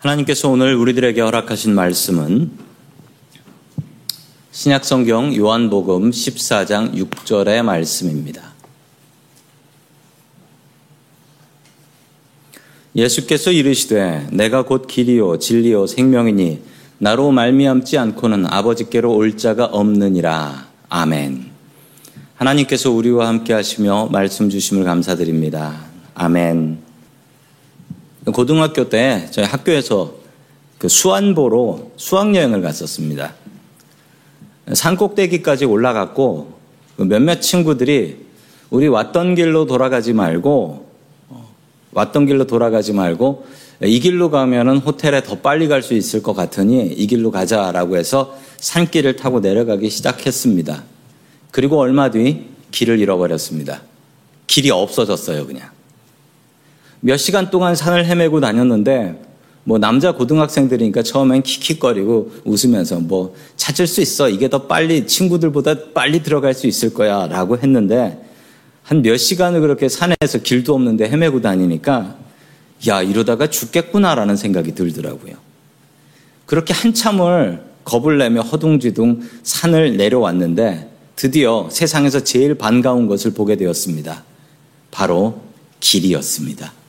하나님께서 오늘 우리들에게 허락하신 말씀은 신약성경 요한복음 14장 6절의 말씀입니다. 예수께서 이르시되 내가 곧 길이요 진리요 생명이니 나로 말미암지 않고는 아버지께로 올 자가 없느니라. 아멘. 하나님께서 우리와 함께 하시며 말씀 주심을 감사드립니다. 아멘. 고등학교 때 저희 학교에서 그 수안보로 수학여행을 갔었습니다. 산 꼭대기까지 올라갔고 그 몇몇 친구들이 우리 왔던 길로 돌아가지 말고 어, 왔던 길로 돌아가지 말고 이 길로 가면은 호텔에 더 빨리 갈 수 있을 것 같으니 이 길로 가자라고 해서 산길을 타고 내려가기 시작했습니다. 그리고 얼마 뒤 길을 잃어버렸습니다. 길이 없어졌어요, 그냥. 몇 시간 동안 산을 헤매고 다녔는데 뭐 남자 고등학생들이니까 처음엔 킥킥거리고 웃으면서 뭐 찾을 수 있어. 이게 더 빨리 친구들보다 빨리 들어갈 수 있을 거야 라고 했는데 한 몇 시간을 그렇게 산에서 길도 없는데 헤매고 다니니까 야, 이러다가 죽겠구나라는 생각이 들더라고요. 그렇게 한참을 겁을 내며 허둥지둥 산을 내려왔는데 드디어 세상에서 제일 반가운 것을 보게 되었습니다. 바로 길이었습니다.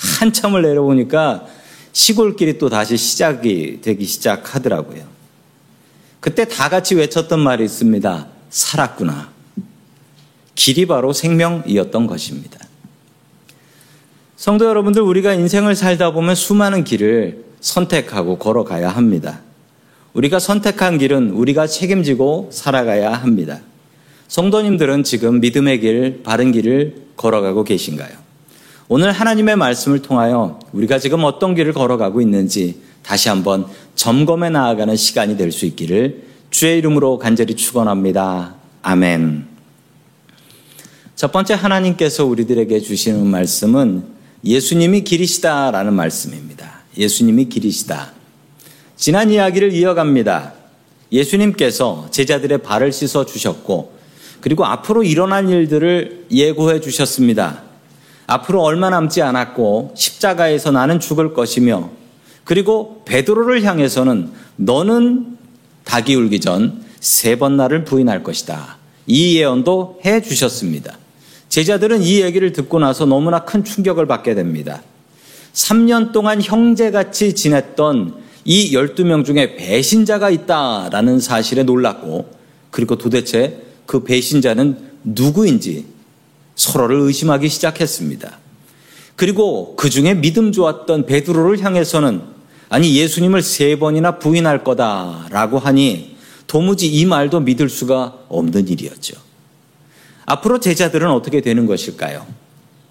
한참을 내려보니까 시골길이 또 다시 시작이 되기 시작하더라고요. 그때 다 같이 외쳤던 말이 있습니다. 살았구나. 길이 바로 생명이었던 것입니다. 성도 여러분들, 우리가 인생을 살다 보면 수많은 길을 선택하고 걸어가야 합니다. 우리가 선택한 길은 우리가 책임지고 살아가야 합니다. 성도님들은 지금 믿음의 길, 바른 길을 걸어가고 계신가요? 오늘 하나님의 말씀을 통하여 우리가 지금 어떤 길을 걸어가고 있는지 다시 한번 점검해 나아가는 시간이 될 수 있기를 주의 이름으로 간절히 축원합니다. 아멘. 첫 번째 하나님께서 우리들에게 주시는 말씀은 예수님이 길이시다라는 말씀입니다. 예수님이 길이시다. 지난 이야기를 이어갑니다. 예수님께서 제자들의 발을 씻어 주셨고 그리고 앞으로 일어날 일들을 예고해 주셨습니다. 앞으로 얼마 남지 않았고 십자가에서 나는 죽을 것이며 그리고 베드로를 향해서는 너는 닭이 울기 전 세 번 나를 부인할 것이다. 이 예언도 해 주셨습니다. 제자들은 이 얘기를 듣고 나서 너무나 큰 충격을 받게 됩니다. 3년 동안 형제같이 지냈던 이 12명 중에 배신자가 있다라는 사실에 놀랐고 그리고 도대체 그 배신자는 누구인지 서로를 의심하기 시작했습니다. 그리고 그 중에 믿음 좋았던 베드로를 향해서는 아니 예수님을 세 번이나 부인할 거다라고 하니 도무지 이 말도 믿을 수가 없는 일이었죠. 앞으로 제자들은 어떻게 되는 것일까요?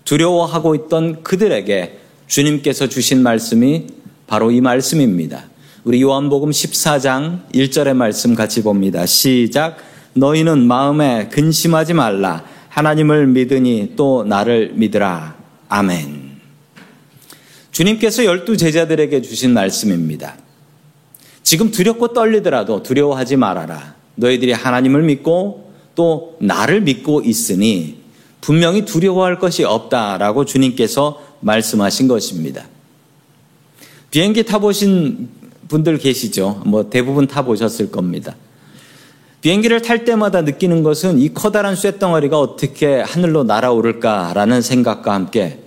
두려워하고 있던 그들에게 주님께서 주신 말씀이 바로 이 말씀입니다. 우리 요한복음 14장 1절의 말씀 같이 봅니다. 시작. 너희는 마음에 근심하지 말라. 하나님을 믿으니 또 나를 믿으라. 아멘. 주님께서 열두 제자들에게 주신 말씀입니다. 지금 두렵고 떨리더라도 두려워하지 말아라. 너희들이 하나님을 믿고 또 나를 믿고 있으니 분명히 두려워할 것이 없다라고 주님께서 말씀하신 것입니다. 비행기 타보신 분들 계시죠? 뭐 대부분 타보셨을 겁니다. 비행기를 탈 때마다 느끼는 것은 이 커다란 쇳덩어리가 어떻게 하늘로 날아오를까라는 생각과 함께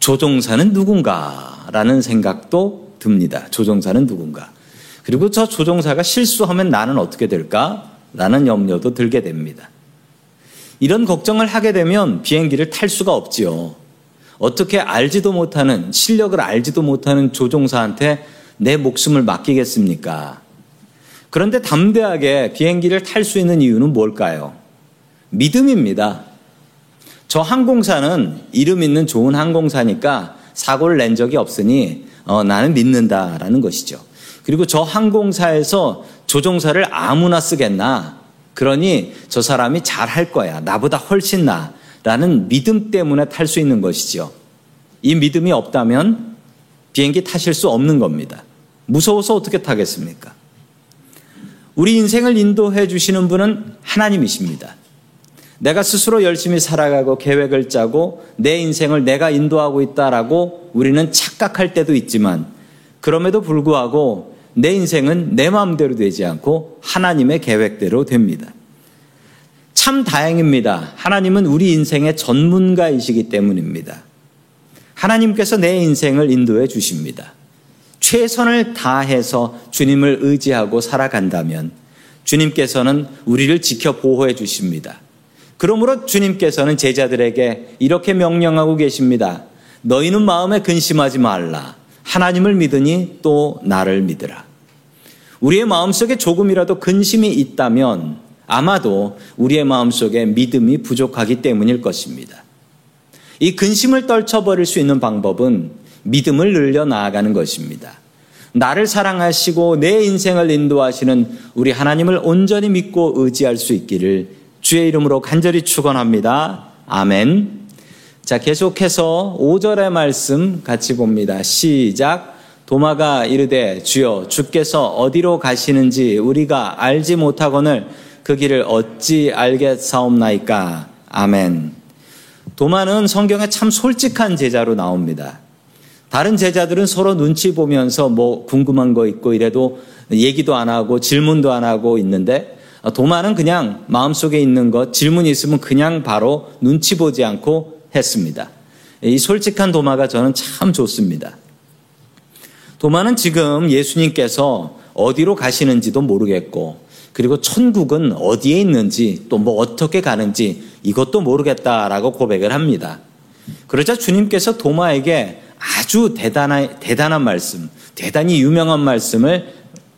조종사는 누군가라는 생각도 듭니다. 조종사는 누군가. 그리고 저 조종사가 실수하면 나는 어떻게 될까? 라는 염려도 들게 됩니다. 이런 걱정을 하게 되면 비행기를 탈 수가 없지요. 어떻게 알지도 못하는, 실력을 알지도 못하는 조종사한테 내 목숨을 맡기겠습니까? 그런데 담대하게 비행기를 탈 수 있는 이유는 뭘까요? 믿음입니다. 저 항공사는 이름 있는 좋은 항공사니까 사고를 낸 적이 없으니 어, 나는 믿는다라는 것이죠. 그리고 저 항공사에서 조종사를 아무나 쓰겠나? 그러니 저 사람이 잘 할 거야. 나보다 훨씬 나. 라는 믿음 때문에 탈 수 있는 것이죠. 이 믿음이 없다면 비행기 타실 수 없는 겁니다. 무서워서 어떻게 타겠습니까? 우리 인생을 인도해 주시는 분은 하나님이십니다. 내가 스스로 열심히 살아가고 계획을 짜고 내 인생을 내가 인도하고 있다라고 우리는 착각할 때도 있지만 그럼에도 불구하고 내 인생은 내 마음대로 되지 않고 하나님의 계획대로 됩니다. 참 다행입니다. 하나님은 우리 인생의 전문가이시기 때문입니다. 하나님께서 내 인생을 인도해 주십니다. 최선을 다해서 주님을 의지하고 살아간다면 주님께서는 우리를 지켜 보호해 주십니다. 그러므로 주님께서는 제자들에게 이렇게 명령하고 계십니다. 너희는 마음에 근심하지 말라. 하나님을 믿으니 또 나를 믿으라. 우리의 마음속에 조금이라도 근심이 있다면 아마도 우리의 마음속에 믿음이 부족하기 때문일 것입니다. 이 근심을 떨쳐버릴 수 있는 방법은 믿음을 늘려 나아가는 것입니다. 나를 사랑하시고 내 인생을 인도하시는 우리 하나님을 온전히 믿고 의지할 수 있기를 주의 이름으로 간절히 축원합니다. 아멘. 자, 계속해서 5절의 말씀 같이 봅니다. 시작. 도마가 이르되 주여 주께서 어디로 가시는지 우리가 알지 못하거늘 그 길을 어찌 알겠사옵나이까. 아멘. 도마는 성경에 참 솔직한 제자로 나옵니다. 다른 제자들은 서로 눈치 보면서 뭐 궁금한 거 있고 이래도 얘기도 안 하고 질문도 안 하고 있는데 도마는 그냥 마음속에 있는 것 질문이 있으면 그냥 바로 눈치 보지 않고 했습니다. 이 솔직한 도마가 저는 참 좋습니다. 도마는 지금 예수님께서 어디로 가시는지도 모르겠고 그리고 천국은 어디에 있는지 또 뭐 어떻게 가는지 이것도 모르겠다라고 고백을 합니다. 그러자 주님께서 도마에게 아주 대단한, 대단한 말씀, 대단히 유명한 말씀을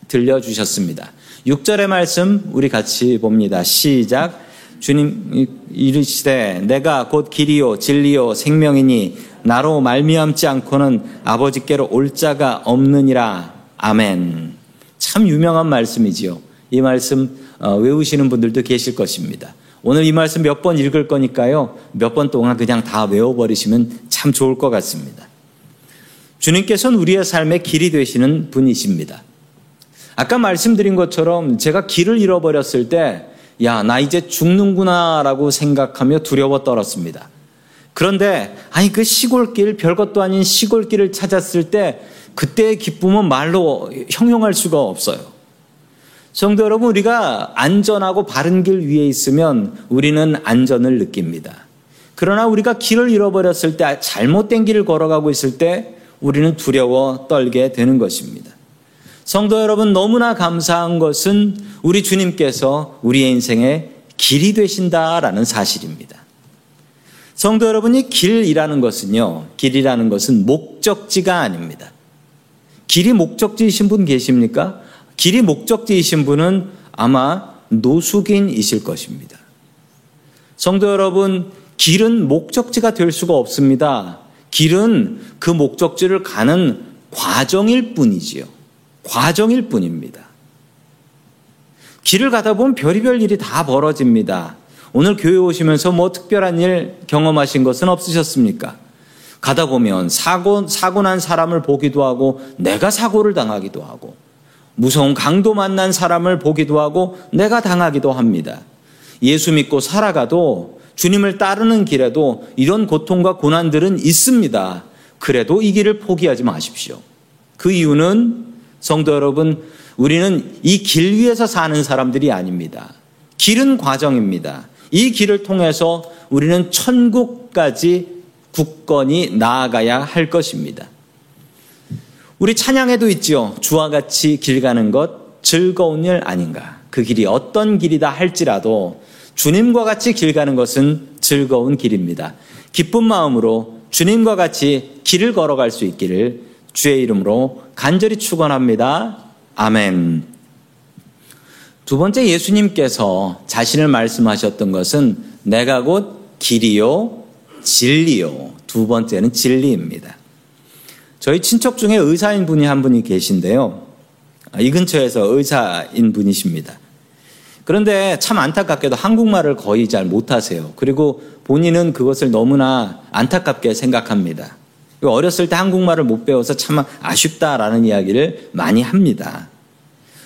들려주셨습니다. 6절의 말씀 우리 같이 봅니다. 시작. 주님 이르시되 내가 곧 길이요 진리요 생명이니 나로 말미암지 않고는 아버지께로 올 자가 없느니라. 아멘. 참 유명한 말씀이지요. 이 말씀 어, 외우시는 분들도 계실 것입니다. 오늘 이 말씀 몇 번 읽을 거니까요. 몇 번 동안 그냥 다 외워버리시면 참 좋을 것 같습니다. 주님께서는 우리의 삶의 길이 되시는 분이십니다. 아까 말씀드린 것처럼 제가 길을 잃어버렸을 때, 야, 나 이제 죽는구나라고 생각하며 두려워 떨었습니다. 그런데, 아니, 그 시골길, 별것도 아닌 시골길을 찾았을 때, 그때의 기쁨은 말로 형용할 수가 없어요. 성도 여러분, 우리가 안전하고 바른 길 위에 있으면 우리는 안전을 느낍니다. 그러나 우리가 길을 잃어버렸을 때, 잘못된 길을 걸어가고 있을 때 우리는 두려워 떨게 되는 것입니다. 성도 여러분, 너무나 감사한 것은 우리 주님께서 우리의 인생의 길이 되신다라는 사실입니다. 성도 여러분이 길이라는 것은요, 길이라는 것은 목적지가 아닙니다. 길이 목적지이신 분 계십니까? 길이 목적지이신 분은 아마 노숙인이실 것입니다. 성도 여러분, 길은 목적지가 될 수가 없습니다. 길은 그 목적지를 가는 과정일 뿐이지요. 과정일 뿐입니다. 길을 가다 보면 별의별 일이 다 벌어집니다. 오늘 교회 오시면서 뭐 특별한 일 경험하신 것은 없으셨습니까? 가다 보면 사고, 사고 난 사람을 보기도 하고 내가 사고를 당하기도 하고 무서운 강도 만난 사람을 보기도 하고 내가 당하기도 합니다. 예수 믿고 살아가도 주님을 따르는 길에도 이런 고통과 고난들은 있습니다. 그래도 이 길을 포기하지 마십시오. 그 이유는 성도 여러분, 우리는 이 길 위에서 사는 사람들이 아닙니다. 길은 과정입니다. 이 길을 통해서 우리는 천국까지 굳건히 나아가야 할 것입니다. 우리 찬양에도 있지요. 주와 같이 길 가는 것 즐거운 일 아닌가. 그 길이 어떤 길이다 할지라도 주님과 같이 길 가는 것은 즐거운 길입니다. 기쁜 마음으로 주님과 같이 길을 걸어갈 수 있기를 주의 이름으로 간절히 축원합니다. 아멘. 두 번째 예수님께서 자신을 말씀하셨던 것은 내가 곧 길이요 진리요. 두 번째는 진리입니다. 저희 친척 중에 의사인 분이 한 분이 계신데요. 아, 이 근처에서 의사인 분이십니다. 그런데 참 안타깝게도 한국말을 거의 잘 못하세요. 그리고 본인은 그것을 너무나 안타깝게 생각합니다. 어렸을 때 한국말을 못 배워서 참 아쉽다라는 이야기를 많이 합니다.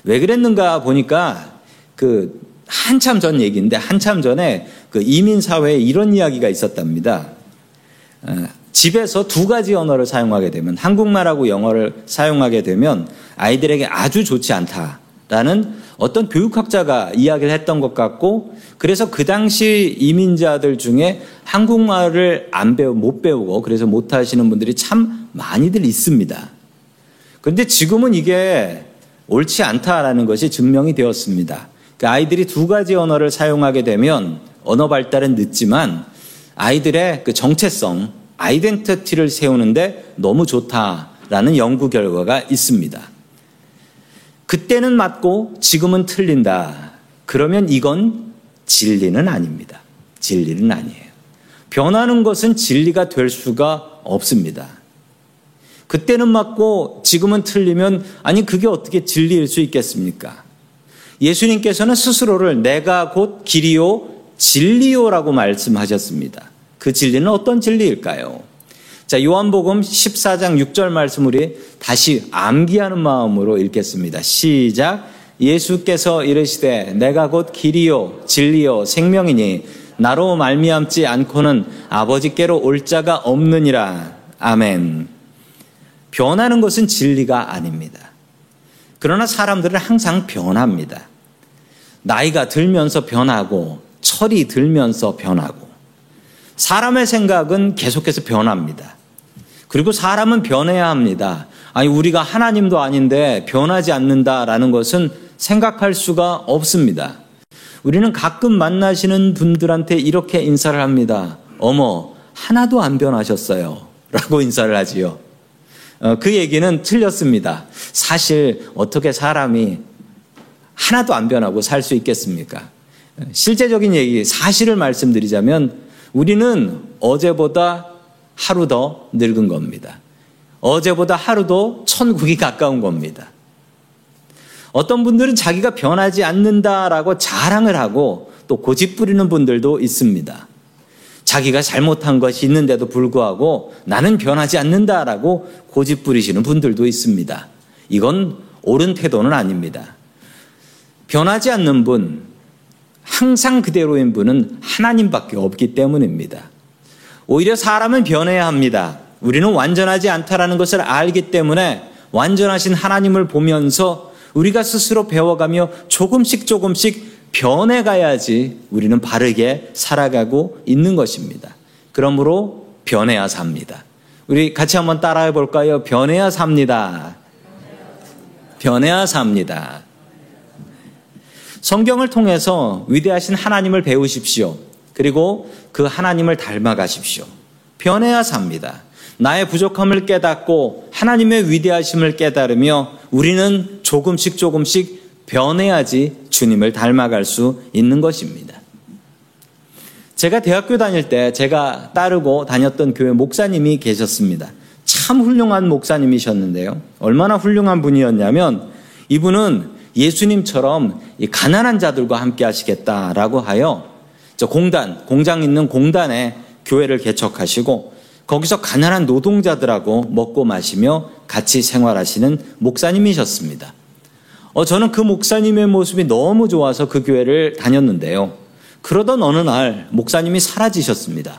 왜 그랬는가 보니까 그 한참 전 얘기인데 한참 전에 그 이민 사회에 이런 이야기가 있었답니다. 어, 집에서 두 가지 언어를 사용하게 되면 한국말하고 영어를 사용하게 되면 아이들에게 아주 좋지 않다 라는 어떤 교육학자가 이야기를 했던 것 같고 그래서 그 당시 이민자들 중에 한국말을 안 배우 못 배우고 그래서 못 하시는 분들이 참 많이들 있습니다. 그런데 지금은 이게 옳지 않다라는 것이 증명이 되었습니다. 그 아이들이 두 가지 언어를 사용하게 되면 언어 발달은 늦지만 아이들의 그 정체성, 아이덴티티를 세우는데 너무 좋다라는 연구 결과가 있습니다. 그때는 맞고 지금은 틀린다. 그러면 이건 진리는 아닙니다. 진리는 아니에요. 변하는 것은 진리가 될 수가 없습니다. 그때는 맞고 지금은 틀리면 아니 그게 어떻게 진리일 수 있겠습니까? 예수님께서는 스스로를 내가 곧 길이요 진리요라고 말씀하셨습니다. 그 진리는 어떤 진리일까요? 자, 요한복음 14장 6절 말씀 우리 다시 암기하는 마음으로 읽겠습니다. 시작. 예수께서 이르시되 내가 곧 길이요 진리요 생명이니 나로 말미암지 않고는 아버지께로 올 자가 없느니라. 아멘. 변하는 것은 진리가 아닙니다. 그러나 사람들은 항상 변합니다. 나이가 들면서 변하고 철이 들면서 변하고 사람의 생각은 계속해서 변합니다. 그리고 사람은 변해야 합니다. 아니 우리가 하나님도 아닌데 변하지 않는다라는 것은 생각할 수가 없습니다. 우리는 가끔 만나시는 분들한테 이렇게 인사를 합니다. 어머, 하나도 안 변하셨어요. 라고 인사를 하지요. 어, 그 얘기는 틀렸습니다. 사실 어떻게 사람이 하나도 안 변하고 살 수 있겠습니까? 실제적인 얘기, 사실을 말씀드리자면 우리는 어제보다 하루 더 늙은 겁니다. 어제보다 하루 더 천국이 가까운 겁니다. 어떤 분들은 자기가 변하지 않는다라고 자랑을 하고 또 고집 부리는 분들도 있습니다. 자기가 잘못한 것이 있는데도 불구하고 나는 변하지 않는다라고 고집 부리시는 분들도 있습니다. 이건 옳은 태도는 아닙니다. 변하지 않는 분, 항상 그대로인 분은 하나님밖에 없기 때문입니다. 오히려 사람은 변해야 합니다. 우리는 완전하지 않다라는 것을 알기 때문에 완전하신 하나님을 보면서 우리가 스스로 배워가며 조금씩 조금씩 변해가야지 우리는 바르게 살아가고 있는 것입니다. 그러므로 변해야 삽니다. 우리 같이 한번 따라해 볼까요? 변해야 삽니다. 변해야 삽니다. 성경을 통해서 위대하신 하나님을 배우십시오. 그리고 그 하나님을 닮아가십시오. 변해야 삽니다. 나의 부족함을 깨닫고 하나님의 위대하심을 깨달으며 우리는 조금씩 조금씩 변해야지 주님을 닮아갈 수 있는 것입니다. 제가 대학교 다닐 때 제가 따르고 다녔던 교회 목사님이 계셨습니다. 참 훌륭한 목사님이셨는데요. 얼마나 훌륭한 분이었냐면 이분은 예수님처럼 가난한 자들과 함께 하시겠다라고 하여 저 공단, 공장 있는 공단에 교회를 개척하시고 거기서 가난한 노동자들하고 먹고 마시며 같이 생활하시는 목사님이셨습니다. 어, 저는 그 목사님의 모습이 너무 좋아서 그 교회를 다녔는데요. 그러던 어느 날 목사님이 사라지셨습니다.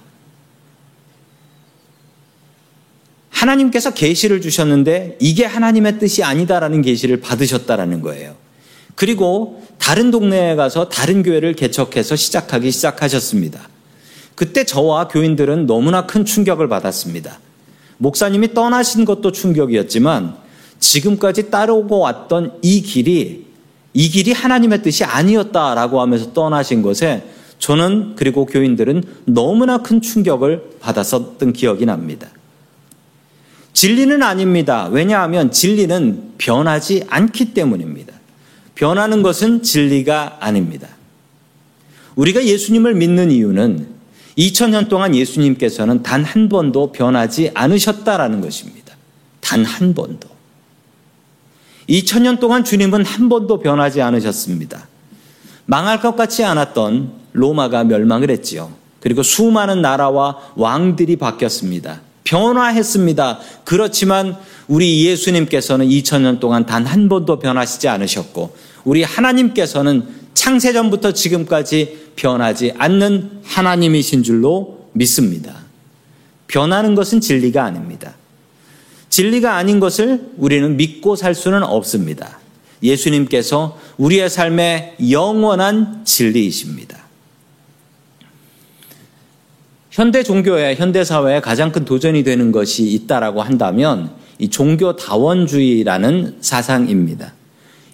하나님께서 계시를 주셨는데 이게 하나님의 뜻이 아니다라는 계시를 받으셨다라는 거예요. 그리고 다른 동네에 가서 다른 교회를 개척해서 시작하기 시작하셨습니다. 그때 저와 교인들은 너무나 큰 충격을 받았습니다. 목사님이 떠나신 것도 충격이었지만 지금까지 따르고 왔던 이 길이 이 길이 하나님의 뜻이 아니었다라고 하면서 떠나신 것에 저는 그리고 교인들은 너무나 큰 충격을 받았었던 기억이 납니다. 진리는 아닙니다. 왜냐하면 진리는 변하지 않기 때문입니다. 변하는 것은 진리가 아닙니다. 우리가 예수님을 믿는 이유는 2000년 동안 예수님께서는 단 한 번도 변하지 않으셨다라는 것입니다. 단 한 번도. 2000년 동안 주님은 한 번도 변하지 않으셨습니다. 망할 것 같지 않았던 로마가 멸망을 했지요. 그리고 수많은 나라와 왕들이 바뀌었습니다. 변화했습니다. 그렇지만 우리 예수님께서는 2000년 동안 단 한 번도 변하시지 않으셨고 우리 하나님께서는 창세전부터 지금까지 변하지 않는 하나님이신 줄로 믿습니다. 변하는 것은 진리가 아닙니다. 진리가 아닌 것을 우리는 믿고 살 수는 없습니다. 예수님께서 우리의 삶의 영원한 진리이십니다. 현대 종교의 현대 사회에 가장 큰 도전이 되는 것이 있다라고 한다면 이 종교 다원주의라는 사상입니다.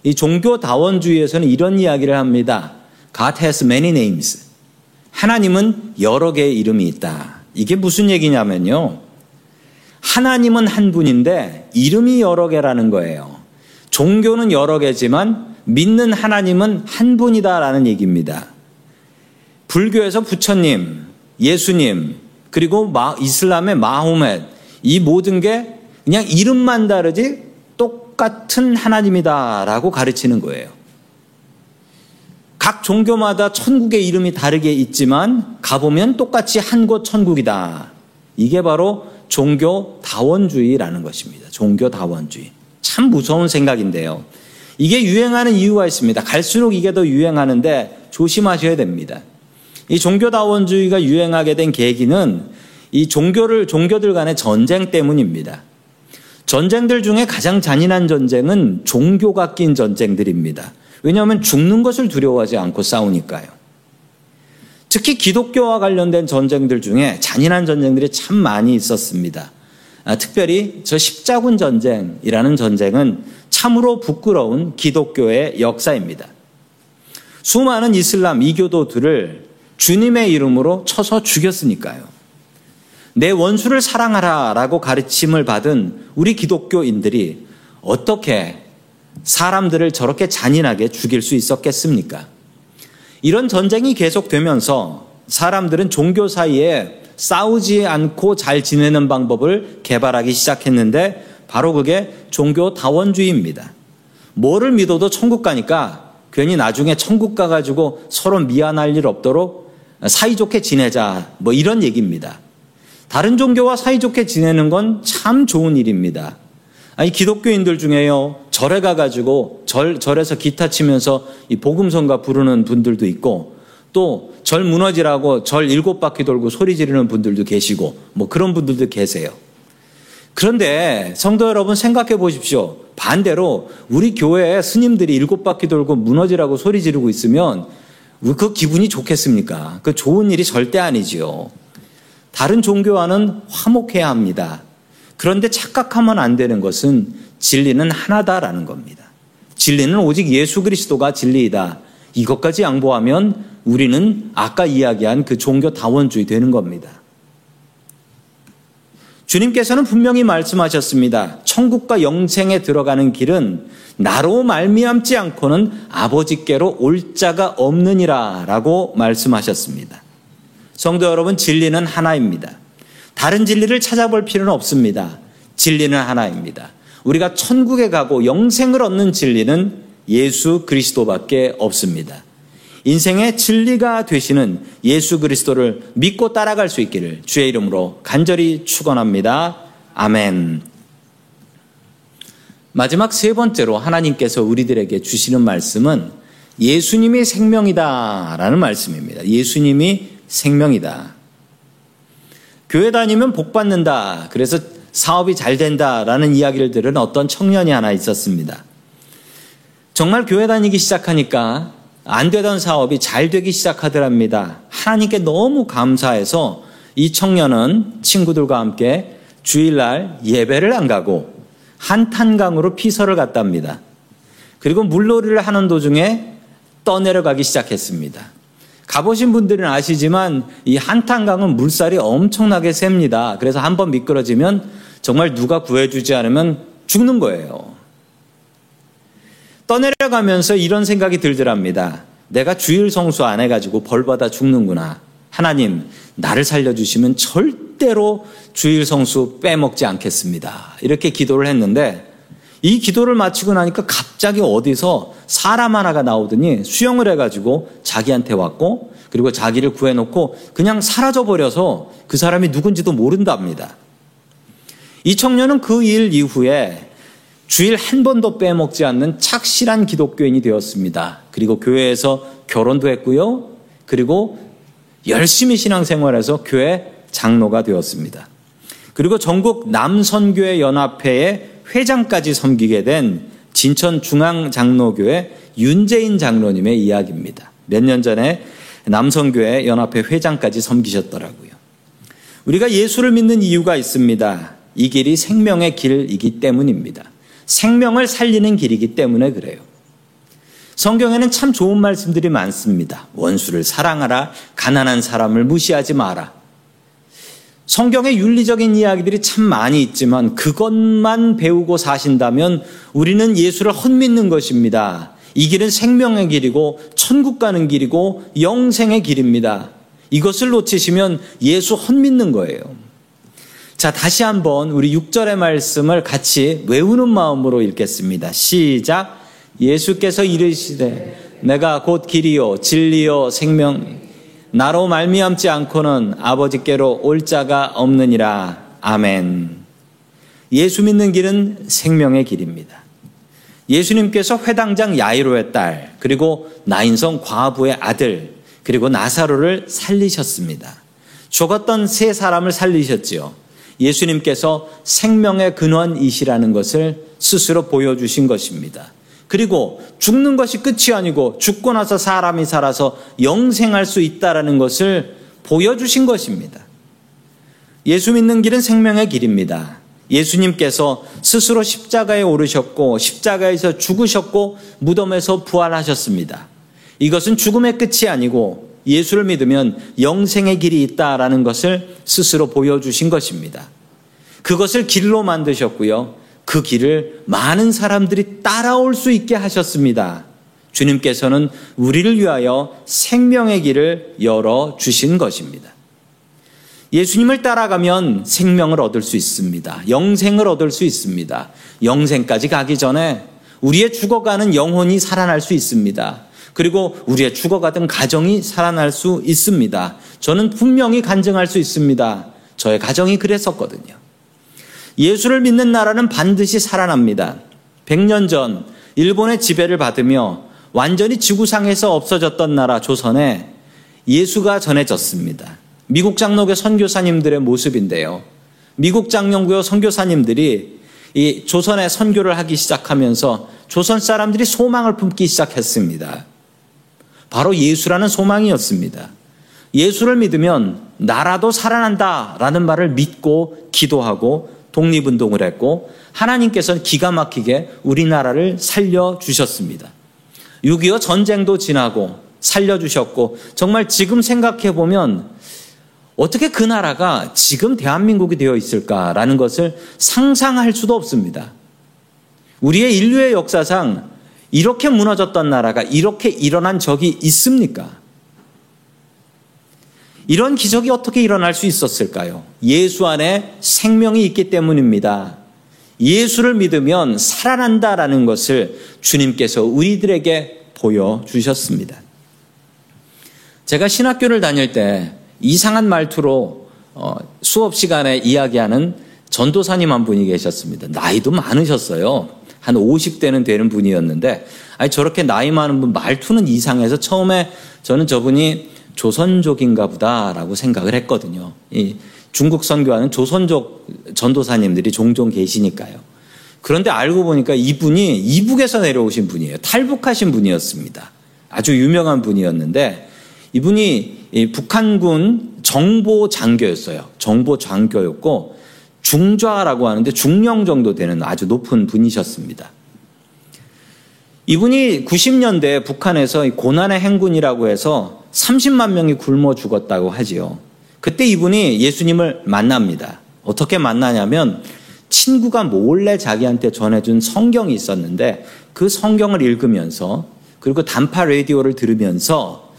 이 종교 다원주의에서는 이런 이야기를 합니다. God has many names. 하나님은 여러 개의 이름이 있다. 이게 무슨 얘기냐면요. 하나님은 한 분인데 이름이 여러 개라는 거예요. 종교는 여러 개지만 믿는 하나님은 한 분이다라는 얘기입니다. 불교에서 부처님, 예수님, 그리고 이슬람의 마호멧, 이 모든 게 그냥 이름만 다르지 똑같은 하나님이다라고 가르치는 거예요. 각 종교마다 천국의 이름이 다르게 있지만 가보면 똑같이 한 곳 천국이다. 이게 바로 종교 다원주의라는 것입니다. 종교 다원주의. 참 무서운 생각인데요. 이게 유행하는 이유가 있습니다. 갈수록 이게 더 유행하는데 조심하셔야 됩니다. 이 종교다원주의가 유행하게 된 계기는 이 종교를 종교들 간의 전쟁 때문입니다. 전쟁들 중에 가장 잔인한 전쟁은 종교가 낀 전쟁들입니다. 왜냐하면 죽는 것을 두려워하지 않고 싸우니까요. 특히 기독교와 관련된 전쟁들 중에 잔인한 전쟁들이 참 많이 있었습니다. 아, 특별히 저 십자군 전쟁이라는 전쟁은 참으로 부끄러운 기독교의 역사입니다. 수많은 이슬람 이교도들을 주님의 이름으로 쳐서 죽였으니까요. 내 원수를 사랑하라 라고 가르침을 받은 우리 기독교인들이 어떻게 사람들을 저렇게 잔인하게 죽일 수 있었겠습니까? 이런 전쟁이 계속되면서 사람들은 종교 사이에 싸우지 않고 잘 지내는 방법을 개발하기 시작했는데 바로 그게 종교 다원주의입니다. 뭐를 믿어도 천국 가니까 괜히 나중에 천국 가가지고 서로 미안할 일 없도록 사이좋게 지내자. 뭐 이런 얘기입니다. 다른 종교와 사이좋게 지내는 건 참 좋은 일입니다. 아니, 기독교인들 중에요, 절에 가가지고 절, 절에서 기타 치면서 이 복음성가 부르는 분들도 있고, 또 절 무너지라고 절 일곱 바퀴 돌고 소리 지르는 분들도 계시고, 뭐 그런 분들도 계세요. 그런데 성도 여러분 생각해 보십시오. 반대로 우리 교회 스님들이 일곱 바퀴 돌고 무너지라고 소리 지르고 있으면 그 기분이 좋겠습니까? 그 좋은 일이 절대 아니지요. 다른 종교와는 화목해야 합니다. 그런데 착각하면 안 되는 것은 진리는 하나다라는 겁니다. 진리는 오직 예수 그리스도가 진리이다. 이것까지 양보하면 우리는 아까 이야기한 그 종교 다원주의 되는 겁니다. 주님께서는 분명히 말씀하셨습니다. 천국과 영생에 들어가는 길은 나로 말미암지 않고는 아버지께로 올 자가 없느니라라고 말씀하셨습니다. 성도 여러분 진리는 하나입니다. 다른 진리를 찾아볼 필요는 없습니다. 진리는 하나입니다. 우리가 천국에 가고 영생을 얻는 진리는 예수 그리스도밖에 없습니다. 인생의 진리가 되시는 예수 그리스도를 믿고 따라갈 수 있기를 주의 이름으로 간절히 축원합니다. 아멘. 마지막 세 번째로 하나님께서 우리들에게 주시는 말씀은 예수님이 생명이다라는 말씀입니다. 예수님이 생명이다. 교회 다니면 복 받는다. 그래서 사업이 잘 된다라는 이야기를 들은 어떤 청년이 하나 있었습니다. 정말 교회 다니기 시작하니까 안 되던 사업이 잘 되기 시작하더랍니다. 하나님께 너무 감사해서 이 청년은 친구들과 함께 주일날 예배를 안 가고 한탄강으로 피서를 갔답니다. 그리고 물놀이를 하는 도중에 떠내려가기 시작했습니다. 가보신 분들은 아시지만 이 한탄강은 물살이 엄청나게 셉니다. 그래서 한번 미끄러지면 정말 누가 구해주지 않으면 죽는 거예요. 떠내려가면서 이런 생각이 들더랍니다. 내가 주일 성수 안 해가지고 벌받아 죽는구나. 하나님, 나를 살려주시면 절대로 주일 성수 빼먹지 않겠습니다. 이렇게 기도를 했는데 이 기도를 마치고 나니까 갑자기 어디서 사람 하나가 나오더니 수영을 해가지고 자기한테 왔고 그리고 자기를 구해놓고 그냥 사라져버려서 그 사람이 누군지도 모른답니다. 이 청년은 그 일 이후에 주일 한 번도 빼먹지 않는 착실한 기독교인이 되었습니다. 그리고 교회에서 결혼도 했고요. 그리고 열심히 신앙생활해서 교회 장로가 되었습니다. 그리고 전국 남선교회 연합회의 회장까지 섬기게 된 진천 중앙장로교회 윤재인 장로님의 이야기입니다. 몇 년 전에 남선교회 연합회 회장까지 섬기셨더라고요. 우리가 예수를 믿는 이유가 있습니다. 이 길이 생명의 길이기 때문입니다. 생명을 살리는 길이기 때문에 그래요. 성경에는 참 좋은 말씀들이 많습니다. 원수를 사랑하라, 가난한 사람을 무시하지 마라. 성경의 윤리적인 이야기들이 참 많이 있지만 그것만 배우고 사신다면 우리는 예수를 헛믿는 것입니다. 이 길은 생명의 길이고 천국 가는 길이고 영생의 길입니다. 이것을 놓치시면 예수 헛믿는 거예요. 자, 다시 한번 우리 6절의 말씀을 같이 외우는 마음으로 읽겠습니다. 시작. 예수께서 이르시되 내가 곧 길이요 진리요 생명 나로 말미암지 않고는 아버지께로 올 자가 없느니라. 아멘. 예수 믿는 길은 생명의 길입니다. 예수님께서 회당장 야이로의 딸, 그리고 나인성 과부의 아들, 그리고 나사로를 살리셨습니다. 죽었던 세 사람을 살리셨지요. 예수님께서 생명의 근원이시라는 것을 스스로 보여주신 것입니다. 그리고 죽는 것이 끝이 아니고 죽고 나서 사람이 살아서 영생할 수 있다라는 것을 보여주신 것입니다. 예수 믿는 길은 생명의 길입니다. 예수님께서 스스로 십자가에 오르셨고 십자가에서 죽으셨고 무덤에서 부활하셨습니다. 이것은 죽음의 끝이 아니고 예수를 믿으면 영생의 길이 있다라는 것을 스스로 보여주신 것입니다. 그것을 길로 만드셨고요. 그 길을 많은 사람들이 따라올 수 있게 하셨습니다. 주님께서는 우리를 위하여 생명의 길을 열어 주신 것입니다. 예수님을 따라가면 생명을 얻을 수 있습니다. 영생을 얻을 수 있습니다. 영생까지 가기 전에 우리의 죽어가는 영혼이 살아날 수 있습니다. 그리고 우리의 죽어가던 가정이 살아날 수 있습니다. 저는 분명히 간증할 수 있습니다. 저의 가정이 그랬었거든요. 예수를 믿는 나라는 반드시 살아납니다. 100년 전 일본의 지배를 받으며 완전히 지구상에서 없어졌던 나라 조선에 예수가 전해졌습니다. 미국 장로교 선교사님들의 모습인데요. 미국 장로교 선교사님들이 이 조선에 선교를 하기 시작하면서 조선 사람들이 소망을 품기 시작했습니다. 바로 예수라는 소망이었습니다. 예수를 믿으면 나라도 살아난다라는 말을 믿고 기도하고 독립운동을 했고 하나님께서는 기가 막히게 우리나라를 살려주셨습니다. 6.25 전쟁도 지나고 살려주셨고 정말 지금 생각해 보면 어떻게 그 나라가 지금 대한민국이 되어 있을까라는 것을 상상할 수도 없습니다. 우리의 인류의 역사상 이렇게 무너졌던 나라가 이렇게 일어난 적이 있습니까? 이런 기적이 어떻게 일어날 수 있었을까요? 예수 안에 생명이 있기 때문입니다. 예수를 믿으면 살아난다라는 것을 주님께서 우리들에게 보여주셨습니다. 제가 신학교를 다닐 때 이상한 말투로 어, 수업 시간에 이야기하는 전도사님 한 분이 계셨습니다. 나이도 많으셨어요. 한 50대는 되는 분이었는데, 아니, 저렇게 나이 많은 분 말투는 이상해서 처음에 저는 저분이 조선족인가 보다라고 생각을 했거든요. 이 중국 선교하는 조선족 전도사님들이 종종 계시니까요. 그런데 알고 보니까 이분이 이북에서 내려오신 분이에요. 탈북하신 분이었습니다. 아주 유명한 분이었는데 이분이 북한군 정보 장교였어요. 정보 장교였고 중좌라고 하는데 중령 정도 되는 아주 높은 분이셨습니다. 이분이 90년대 북한에서 고난의 행군이라고 해서 30만 명이 굶어 죽었다고 하지요. 그때 이분이 예수님을 만납니다. 어떻게 만나냐면 친구가 몰래 자기한테 전해준 성경이 있었는데 그 성경을 읽으면서 그리고 단파 라디오를 들으면서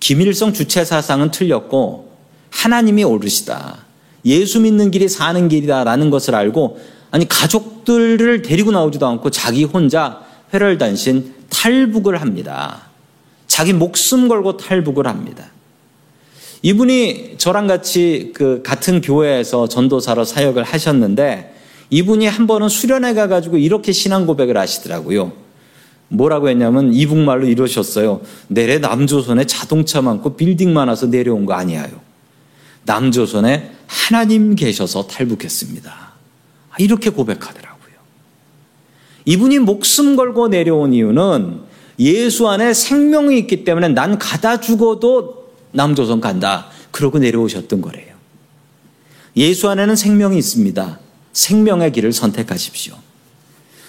김일성 주체 사상은 틀렸고 하나님이 옳으시다. 예수 믿는 길이 사는 길이다라는 것을 알고 아니 가족들을 데리고 나오지도 않고 자기 혼자 회럴단신 탈북을 합니다. 자기 목숨 걸고 탈북을 합니다. 이분이 저랑 같이 그 같은 교회에서 전도사로 사역을 하셨는데 이분이 한 번은 수련회 가가지고 이렇게 신앙 고백을 하시더라고요. 뭐라고 했냐면 이북말로 이러셨어요. 내래 남조선에 자동차 많고 빌딩 많아서 내려온 거 아니에요. 남조선에 하나님 계셔서 탈북했습니다. 이렇게 고백하더라고요. 이분이 목숨 걸고 내려온 이유는 예수 안에 생명이 있기 때문에 난 가다 죽어도 남조선 간다. 그러고 내려오셨던 거래요. 예수 안에는 생명이 있습니다. 생명의 길을 선택하십시오.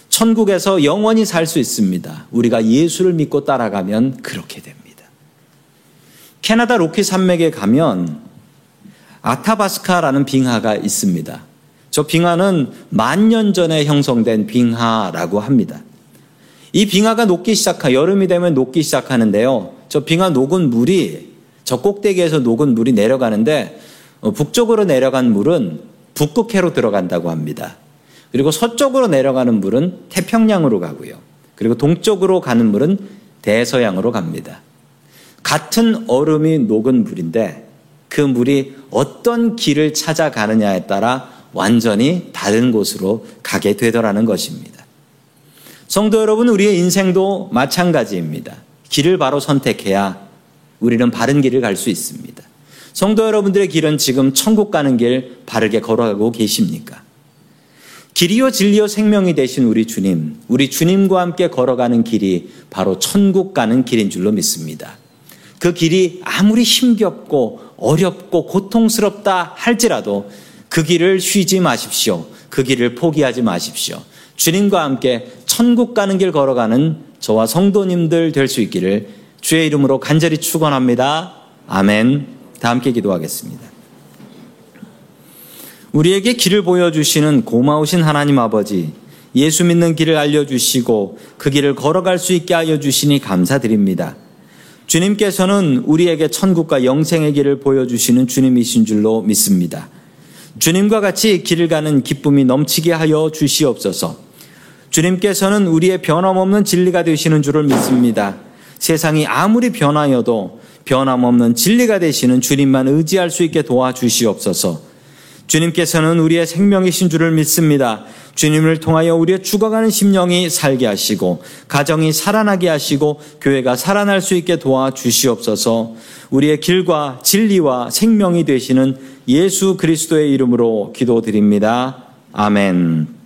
천국에서 영원히 살 수 있습니다. 우리가 예수를 믿고 따라가면 그렇게 됩니다. 캐나다 로키 산맥에 가면 아타바스카라는 빙하가 있습니다. 저 빙하는 만 년 전에 형성된 빙하라고 합니다. 이 빙하가 녹기 시작하 여름이 되면 녹기 시작하는데요. 저 빙하 녹은 물이 저 꼭대기에서 녹은 물이 내려가는데 어, 북쪽으로 내려간 물은 북극해로 들어간다고 합니다. 그리고 서쪽으로 내려가는 물은 태평양으로 가고요. 그리고 동쪽으로 가는 물은 대서양으로 갑니다. 같은 얼음이 녹은 물인데 그 물이 어떤 길을 찾아가느냐에 따라 완전히 다른 곳으로 가게 되더라는 것입니다. 성도 여러분, 우리의 인생도 마찬가지입니다. 길을 바로 선택해야 우리는 바른 길을 갈 수 있습니다. 성도 여러분들의 길은 지금 천국 가는 길 바르게 걸어가고 계십니까? 길이요 진리요 생명이 되신 우리 주님, 우리 주님과 함께 걸어가는 길이 바로 천국 가는 길인 줄로 믿습니다. 그 길이 아무리 힘겹고 어렵고 고통스럽다 할지라도 그 길을 쉬지 마십시오. 그 길을 포기하지 마십시오. 주님과 함께 천국 가는 길 걸어가는 저와 성도님들 될 수 있기를 주의 이름으로 간절히 축원합니다. 아멘. 다 함께 기도하겠습니다. 우리에게 길을 보여주시는 고마우신 하나님 아버지, 예수 믿는 길을 알려주시고 그 길을 걸어갈 수 있게 하여 주시니 감사드립니다. 주님께서는 우리에게 천국과 영생의 길을 보여주시는 주님이신 줄로 믿습니다. 주님과 같이 길을 가는 기쁨이 넘치게 하여 주시옵소서. 주님께서는 우리의 변함없는 진리가 되시는 줄을 믿습니다. 세상이 아무리 변하여도 변함없는 진리가 되시는 주님만 의지할 수 있게 도와주시옵소서. 주님께서는 우리의 생명이신 줄을 믿습니다. 주님을 통하여 우리의 죽어가는 심령이 살게 하시고 가정이 살아나게 하시고 교회가 살아날 수 있게 도와주시옵소서. 우리의 길과 진리와 생명이 되시는 예수 그리스도의 이름으로 기도드립니다. 아멘.